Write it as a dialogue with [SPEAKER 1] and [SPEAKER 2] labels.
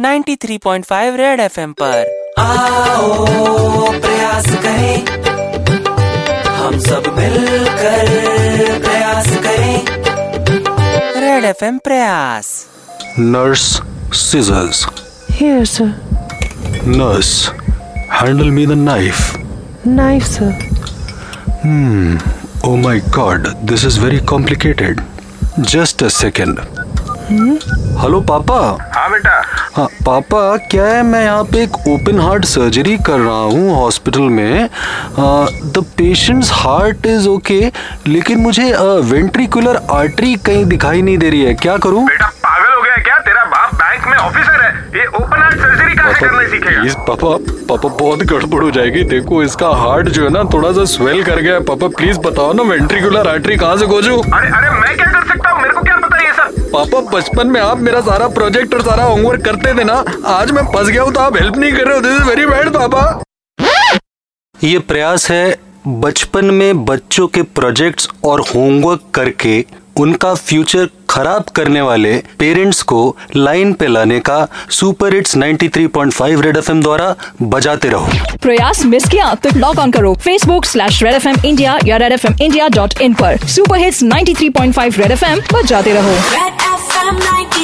[SPEAKER 1] 93.5 red FM पर
[SPEAKER 2] आओ प्रयास करें हम सब मिलकर प्रयास करें
[SPEAKER 1] रेड एफएम प्रयास
[SPEAKER 3] Nurse scissors.
[SPEAKER 4] Here, sir.
[SPEAKER 3] Nurse, handle me the knife.
[SPEAKER 4] Knife, sir.
[SPEAKER 3] Oh my god, this is very complicated. Just a second. Hello पापा।
[SPEAKER 5] हाँ बेटा।
[SPEAKER 3] हाँ पापा क्या है? मैं यहाँ पे एक ओपन हार्ट सर्जरी कर रहा हूँ हॉस्पिटल में। The patient's heart is okay लेकिन मुझे वेंट्रिकुलर आर्टरी कहीं दिखाई नहीं दे रही है। क्या करूँ?
[SPEAKER 5] बेटा पागल हो गया है क्या? तेरा बाप बैंक में ऑफिसर है। ये ओपन हार्ट सर्जरी कहाँ से करने सीखेगा?
[SPEAKER 3] प्लीज़ पापा पापा बहुत गड़बड़ हो जाएगी। देखो इसका हार्ट जो है ना थोड़ा सा स्वेल कर गया है। पापा प्लीज़ बताओ ना वेंट्रिकुलर आर्टरी कहाँ से खोजू?
[SPEAKER 5] अरे अरे मैं क्या कर सकता हूँ?
[SPEAKER 3] पापा बचपन में आप मेरा सारा प्रोजेक्ट और सारा होमवर्क करते थे ना? आज मैं फंस गया हूँ तो आप हेल्प नहीं कर रहे हो। दिस इज़ वेरी बैड पापा। ये प्रयास है बचपन में बच्चों के प्रोजेक्ट्स और होमवर्क करके उनका फ्यूचर खराब करने वाले पेरेंट्स को लाइन पे लाने का सुपर हिट्स 93.5 रेड एफएम द्वारा बजाते रहो।
[SPEAKER 6] प्रयास मिस किया तो लॉग ऑन करो Facebook slash red F M India या red F M India dot in पर। Super hits 93.5 red F M बजाते रहो।